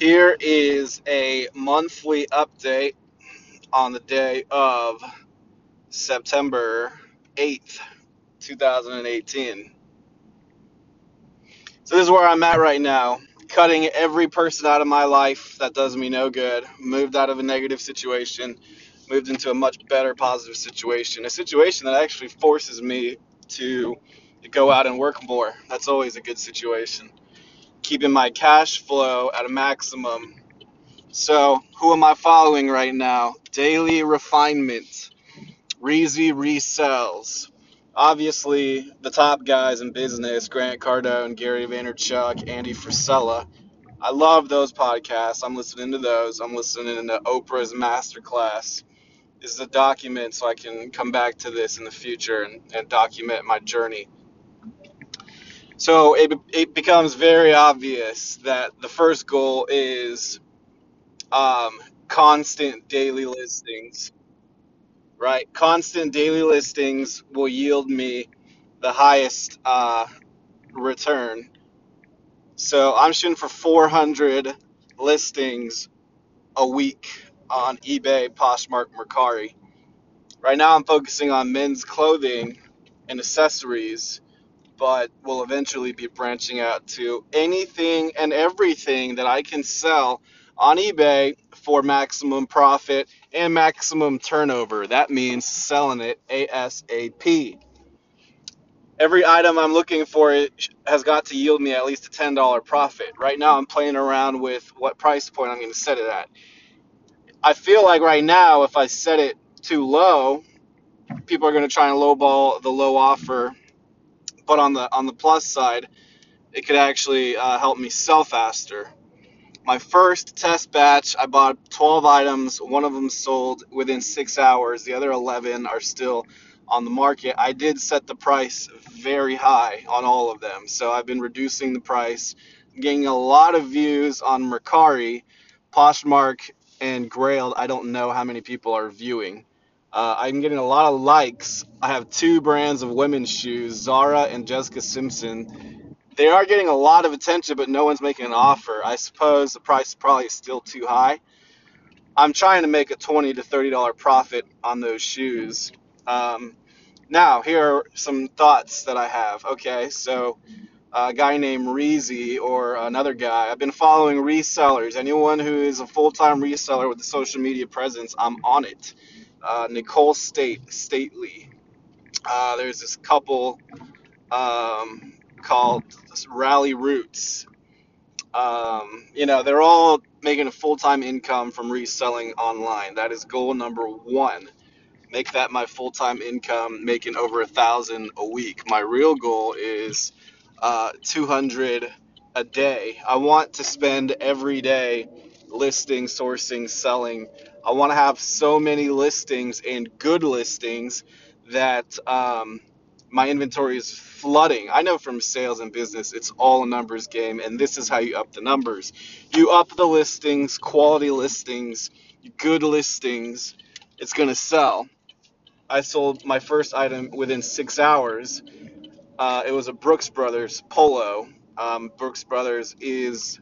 Here is a monthly update on the day of September 8th, 2018. So, this is where I'm at right now. Cutting every person out of my life that does me no good. Moved out of a negative situation, moved into a much better positive situation. A situation that actually forces me to go out and work more. That's always a good situation. Keeping my cash flow at a maximum so, who am I following right now? Daily Refinement, Reezy Resells. Obviously, the top guys in business Grant Cardone, Gary Vaynerchuk, Andy Frisella. I love those podcasts. I'm listening to those. I'm listening to Oprah's Masterclass. This is a document so I can come back to this in the future and, and document my journey. So, it, it becomes very obvious that the first goal is um, constant daily listings, right? Constant daily listings will yield me the highest uh, return. So I'm shooting for 400 listings a week on eBay, Poshmark, Mercari. Right now I'm focusing on men's clothing and accessories, but will eventually be branching out to anything and everything that I can sell on eBay for maximum profit and maximum turnover. That means selling it ASAP. Every item I'm looking for has got to yield me at least a $10 profit. Right now, I'm playing around with what price point I'm going to set it at. I feel like right now, if I set it too low, people are going to try and lowball the low offer. But on the on the plus side, it could actually uh, help me sell faster my first test batch, I bought 12 items. One of them sold within six hours. The other 11 are still on the market. I did set the price very high on all of them. So I've been reducing the price, getting a lot of views on Mercari, Poshmark, and Grailed. I don't know how many people are viewing. Uh, I'm getting a lot of likes. I have two brands of women's shoes, Zara and Jessica Simpson they are getting a lot of attention, but no one's making an offer. I suppose the price probably is still too high. I'm trying to make a twenty to thirty dollar profit on those shoes. Um, now, here are some thoughts that I have. Okay, so a guy named Reezy or another guy. I've been following resellers. Anyone who is a full time reseller with a social media presence, I'm on it. Uh, Nicole State Stately. Uh, there's this couple. Um, called Rally Roots. Um, you know, they're all making a full time income from reselling online. That is goal number one. Make that my full time income, making over a thousand a week. My real goal is uh, 200 a day. I want to spend every day listing, sourcing, selling. I want to have so many listings and good listings that um, my inventory is flooding. I know from sales and business, it's all a numbers game, and this is how you up the numbers. You up the listings, quality listings, good listings, it's going to sell. I sold my first item within six hours. Uh, it was a Brooks Brothers polo. Um, Brooks Brothers is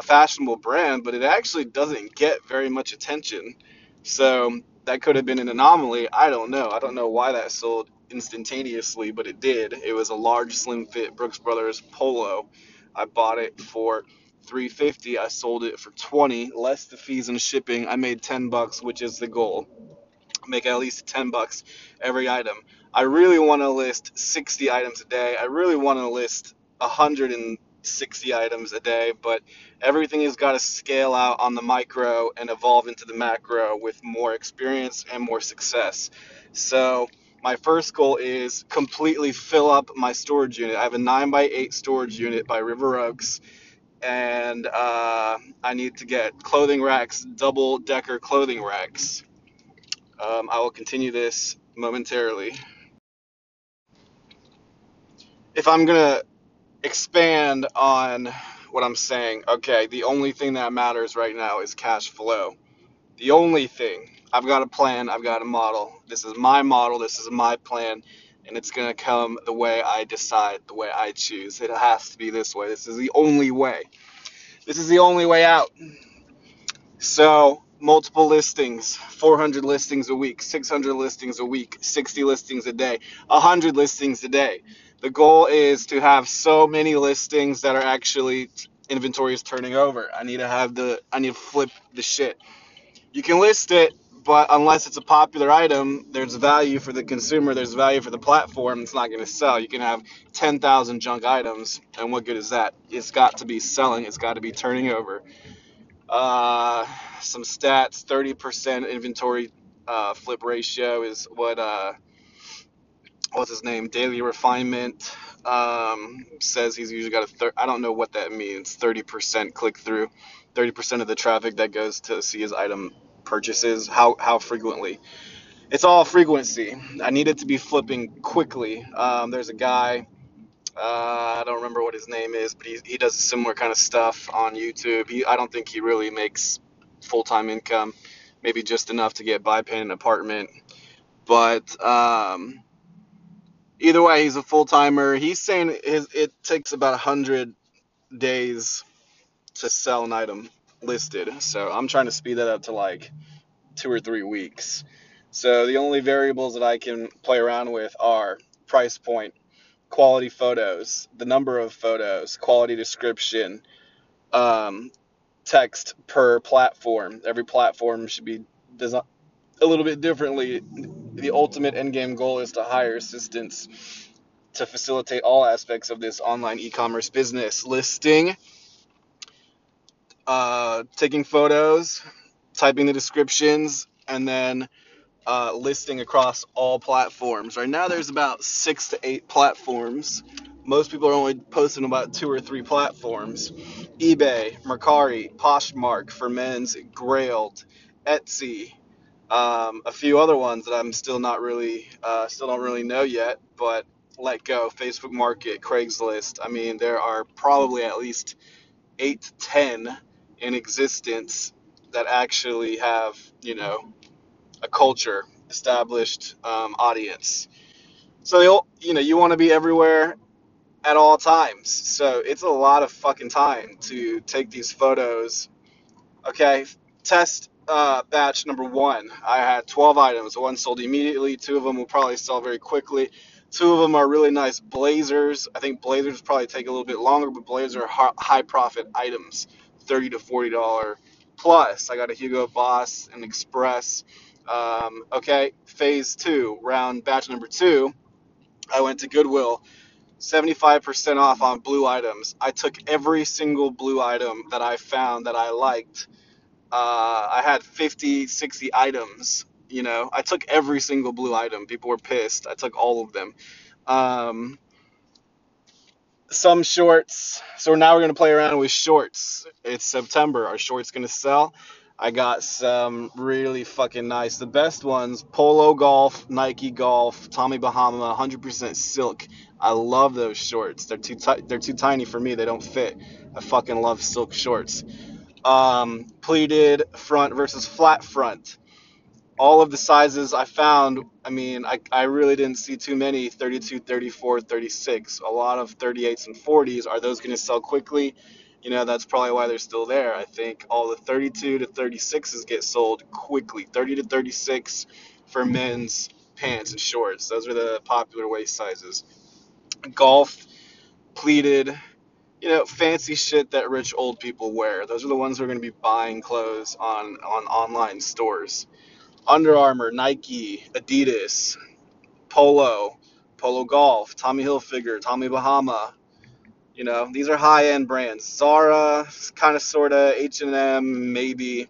a fashionable brand, but it actually doesn't get very much attention. So that could have been an anomaly. I don't know. I don't know why that sold instantaneously, but it did. It was a large, slim fit Brooks Brothers polo. I bought it for 350. I sold it for 20, less the fees and shipping. I made 10 bucks, which is the goal. Make at least 10 bucks every item. I really want to list 60 items a day. I really want to list 160 items a day, but everything has got to scale out on the micro and evolve into the macro with more experience and more success. So, my first goal is completely fill up my storage unit. I have a 9 by 8 storage unit by River Oaks, and uh, I need to get clothing racks, double decker clothing racks. Um, I will continue this momentarily. If I'm going to expand on what I'm saying, okay, the only thing that matters right now is cash flow. The only thing. I've got a plan, I've got a model. This is my model, this is my plan, and it's going to come the way I decide, the way I choose. It has to be this way. This is the only way. This is the only way out. So, multiple listings, 400 listings a week, 600 listings a week, 60 listings a day, 100 listings a day. The goal is to have so many listings that are actually inventory is turning over. I need to have the I need to flip the shit. You can list it, but unless it's a popular item, there's value for the consumer, there's value for the platform, it's not going to sell. You can have 10,000 junk items, and what good is that? It's got to be selling, it's got to be turning over. Uh, some stats 30% inventory uh, flip ratio is what, uh, what's his name? Daily Refinement um, says he's usually got a third. I don't know what that means. 30% click through, 30% of the traffic that goes to see his item purchases. How, how frequently? It's all frequency. I need it to be flipping quickly. Um, there's a guy uh, I don't remember what his name is, but he, he does similar kind of stuff on YouTube. He, I don't think he really makes full time income, maybe just enough to get by paying an apartment. But um, either way, he's a full timer. He's saying his, it takes about 100 days to sell an item listed. So I'm trying to speed that up to like two or three weeks. So the only variables that I can play around with are price point quality photos, the number of photos, quality description, um, text per platform. Every platform should be designed a little bit differently. The ultimate end game goal is to hire assistants to facilitate all aspects of this online e-commerce business listing uh, taking photos typing the descriptions and then uh, listing across all platforms. Right now, there's about six to eight platforms. Most people are only posting about two or three platforms: eBay, Mercari, Poshmark for men's, Grailed, Etsy, um, a few other ones that I'm still not really, uh, still don't really know yet. But Letgo, Facebook Market, Craigslist. I mean, there are probably at least eight to ten in existence that actually have, you know, a culture, established um, audience. So you know you want to be everywhere at all times. So it's a lot of fucking time to take these photos. Okay, test uh, batch number one. I had 12 items. One sold immediately. Two of them will probably sell very quickly. Two of them are really nice blazers. I think blazers probably take a little bit longer, but blazers are high profit items, 30 to 40 dollar plus. I got a Hugo Boss, and Express, um, okay, phase two, round batch number two, I went to Goodwill, 75% off on blue items. I took every single blue item that I found that I liked. Uh, I had 50, 60 items. You know, I took every single blue item. People were pissed. I took all of them. Um, some shorts. So now we're gonna play around with shorts. It's September. Are shorts gonna sell? I got some really fucking nice. The best ones: Polo Golf, Nike Golf, Tommy Bahama, 100% silk. I love those shorts. They're too tight. They're too tiny for me. They don't fit. I fucking love silk shorts. Um, pleated front versus flat front all of the sizes I found, I mean, I, I really didn't see too many 32, 34, 36. A lot of 38s and 40s. Are those going to sell quickly? You know, that's probably why they're still there. I think all the 32 to 36s get sold quickly. 30 to 36 for men's pants and shorts. Those are the popular waist sizes. Golf, pleated, you know, fancy shit that rich old people wear. Those are the ones who are going to be buying clothes on, on online stores under Armour, Nike, Adidas, Polo, Polo Golf, Tommy Hilfiger, Tommy Bahama. You know, these are high-end brands. Zara, kind of, sorta, H&M, maybe.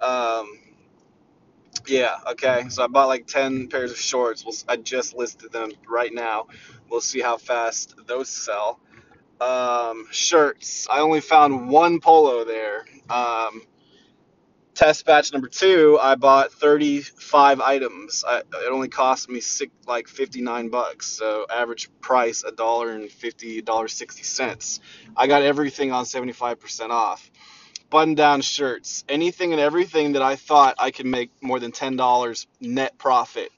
Um, yeah, okay. So I bought like 10 pairs of shorts. We'll, I just listed them right now. We'll see how fast those sell. Um, shirts. I only found one polo there. Um, test batch number two, I bought 35 items. I, it only cost me six, like 59 bucks. So average price a dollar and fifty dollars sixty cents. I got everything on 75% off. Button down shirts, anything and everything that I thought I could make more than $10 net profit.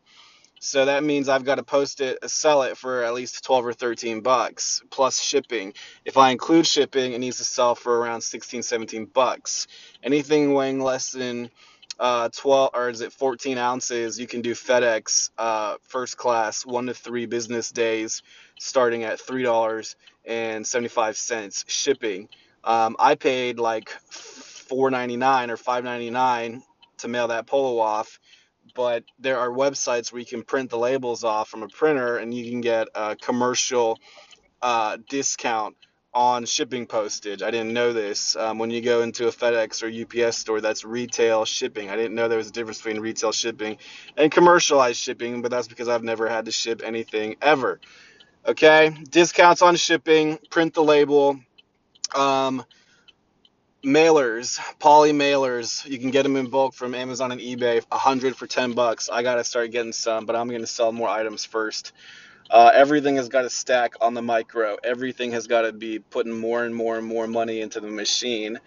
So that means I've got to post it, sell it for at least 12 or 13 bucks plus shipping. If I include shipping, it needs to sell for around 16, 17 bucks. Anything weighing less than uh, 12 or is it 14 ounces, you can do FedEx uh, first class, one to three business days, starting at $3.75 shipping. Um, I paid like 4.99 or 5.99 to mail that polo off but there are websites where you can print the labels off from a printer and you can get a commercial uh, discount on shipping postage. I didn't know this. Um, when you go into a FedEx or UPS store, that's retail shipping. I didn't know there was a difference between retail shipping and commercialized shipping, but that's because I've never had to ship anything ever. Okay, discounts on shipping, print the label. Um, mailers, poly mailers. You can get them in bulk from Amazon and eBay, a hundred for ten bucks. I gotta start getting some, but I'm gonna sell more items first. Uh, everything has got to stack on the micro. Everything has got to be putting more and more and more money into the machine,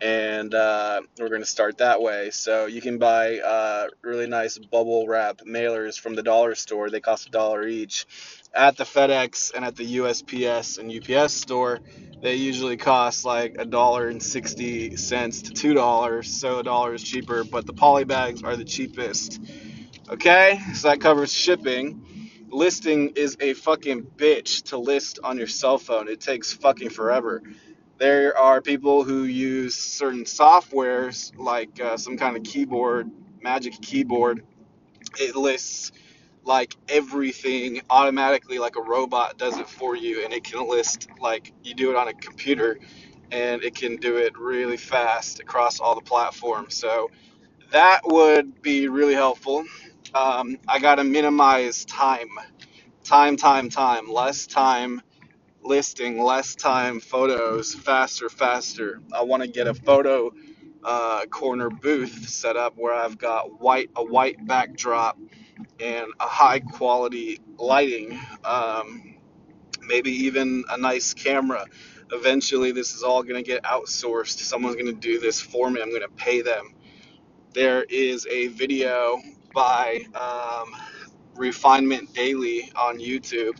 and uh, we're going to start that way. So you can buy uh, really nice bubble wrap mailers from the dollar store. They cost a dollar each. At the FedEx and at the USPS and UPS store, they usually cost like a dollar and sixty cents to two dollars. So a dollar is cheaper, but the poly bags are the cheapest. Okay, so that covers shipping listing is a fucking bitch to list on your cell phone. It takes fucking forever. There are people who use certain softwares like uh, some kind of keyboard, magic keyboard. It lists like everything automatically, like a robot does it for you, and it can list like you do it on a computer, and it can do it really fast across all the platforms. So that would be really helpful. Um, I got to minimize time, time, time, time, less time listing, less time photos, faster, faster. I want to get a photo uh, corner booth set up where I've got white a white backdrop and a high quality lighting, um, maybe even a nice camera. Eventually, this is all going to get outsourced. Someone's going to do this for me. I'm going to pay them there is a video by um, Refinement Daily on YouTube,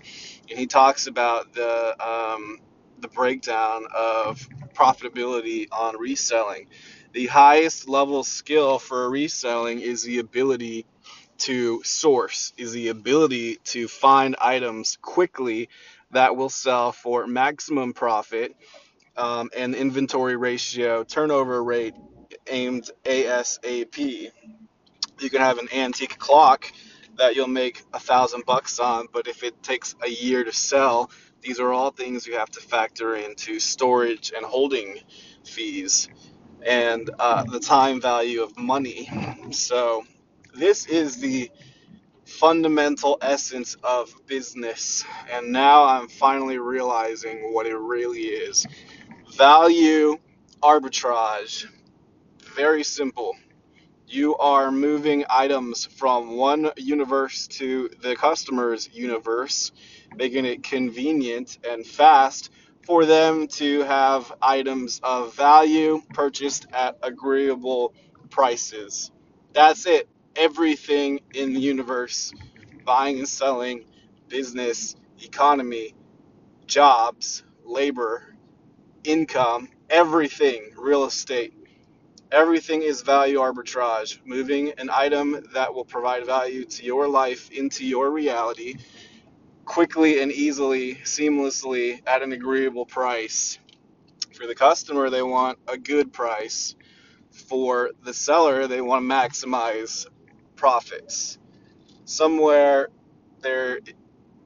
and he talks about the um, the breakdown of profitability on reselling. The highest level skill for reselling is the ability to source, is the ability to find items quickly that will sell for maximum profit um, and inventory ratio, turnover rate aimed ASAP. You can have an antique clock that you'll make a thousand bucks on, but if it takes a year to sell, these are all things you have to factor into storage and holding fees and uh, the time value of money. So, this is the fundamental essence of business. And now I'm finally realizing what it really is value arbitrage very simple. You are moving items from one universe to the customer's universe, making it convenient and fast for them to have items of value purchased at agreeable prices. That's it. Everything in the universe buying and selling, business, economy, jobs, labor, income, everything, real estate Everything is value arbitrage, moving an item that will provide value to your life into your reality quickly and easily, seamlessly at an agreeable price. For the customer, they want a good price. For the seller, they want to maximize profits. Somewhere there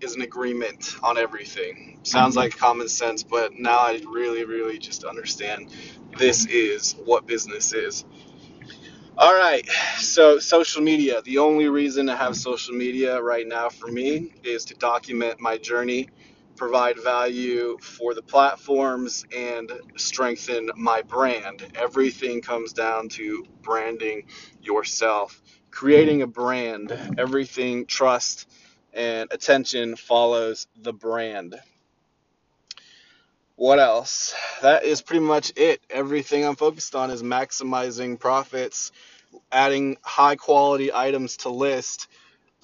is an agreement on everything. Sounds mm-hmm. like common sense, but now I really, really just understand this is what business is. All right, so social media. The only reason to have social media right now for me is to document my journey, provide value for the platforms, and strengthen my brand. Everything comes down to branding yourself, creating a brand. Everything, trust, and attention follows the brand. What else? That is pretty much it. Everything I'm focused on is maximizing profits, adding high quality items to list,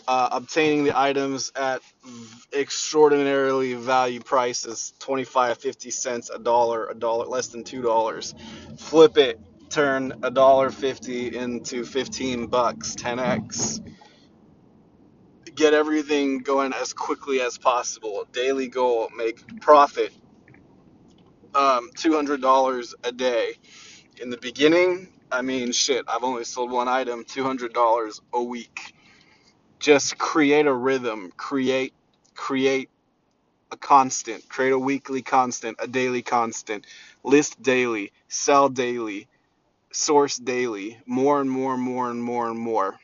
uh, obtaining the items at extraordinarily value prices 25 50 cents a dollar a dollar less than two dollars flip it turn a dollar 50 into 15 bucks 10x get everything going as quickly as possible. Daily goal make profit um, $200 a day. In the beginning i mean shit i've only sold one item $200 a week. Just create a rhythm create create a constant create a weekly constant a daily constant. List daily sell daily source daily more and more and more and more and more.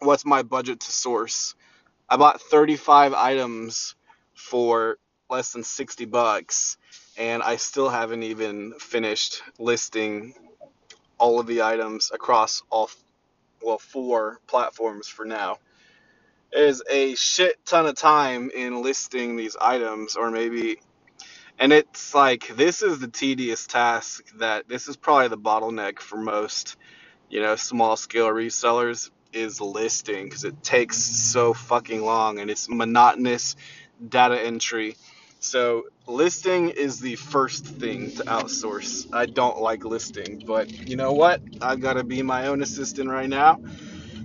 What's my budget to source? I bought 35 items for less than 60 bucks and i still haven't even finished listing all of the items across all well four platforms for now. Is a shit ton of time in listing these items or maybe and it's like this is the tedious task that this is probably the bottleneck for most you know small scale resellers is listing because it takes so fucking long and it's monotonous data entry so listing is the first thing to outsource i don't like listing but you know what i've got to be my own assistant right now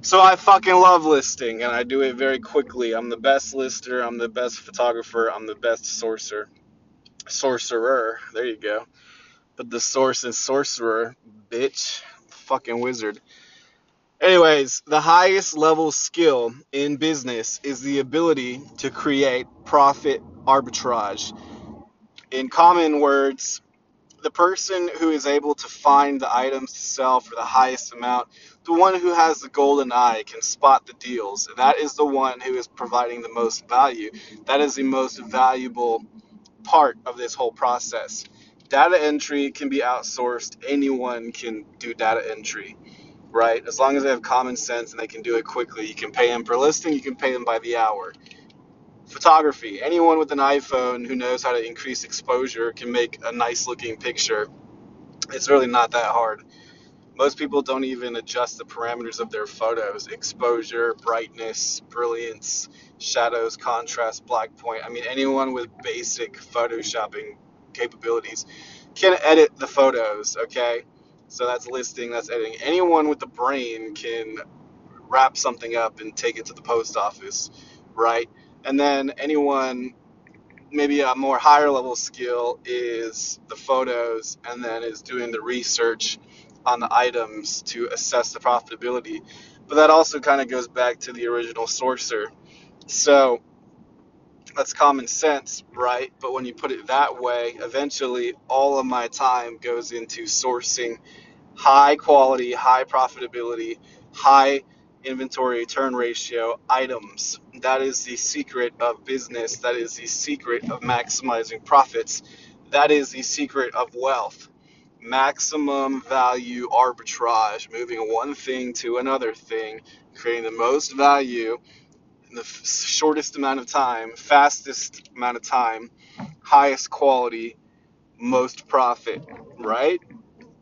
so I fucking love listing and I do it very quickly. I'm the best lister, I'm the best photographer, I'm the best sorcerer. Sorcerer, there you go. But the source and sorcerer, bitch, fucking wizard. Anyways, the highest level skill in business is the ability to create profit arbitrage. In common words, the person who is able to find the items to sell for the highest amount, the one who has the golden eye can spot the deals. That is the one who is providing the most value. That is the most valuable part of this whole process. Data entry can be outsourced. Anyone can do data entry, right? As long as they have common sense and they can do it quickly. You can pay them per listing, you can pay them by the hour. Photography. Anyone with an iPhone who knows how to increase exposure can make a nice looking picture it's really not that hard. Most people don't even adjust the parameters of their photos exposure, brightness, brilliance, shadows, contrast, black point. I mean, anyone with basic photoshopping capabilities can edit the photos, okay? So that's listing, that's editing. Anyone with the brain can wrap something up and take it to the post office, right? And then anyone maybe a more higher level skill is the photos and then is doing the research on the items to assess the profitability. But that also kind of goes back to the original sourcer. So that's common sense, right? But when you put it that way, eventually all of my time goes into sourcing high quality, high profitability, high inventory turn ratio items. That is the secret of business. That is the secret of maximizing profits. That is the secret of wealth. Maximum value arbitrage, moving one thing to another thing, creating the most value in the shortest amount of time, fastest amount of time, highest quality, most profit, right?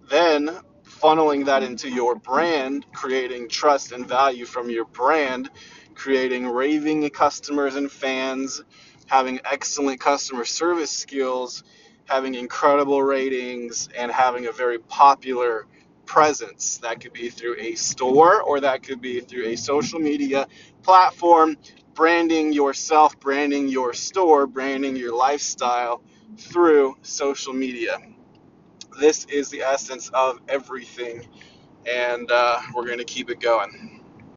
Then funneling that into your brand, creating trust and value from your brand, creating raving customers and fans, having excellent customer service skills, having incredible ratings, and having a very popular presence. That could be through a store or that could be through a social media platform, branding yourself, branding your store, branding your lifestyle through social media this is the essence of everything, and uh, we're going to keep it going.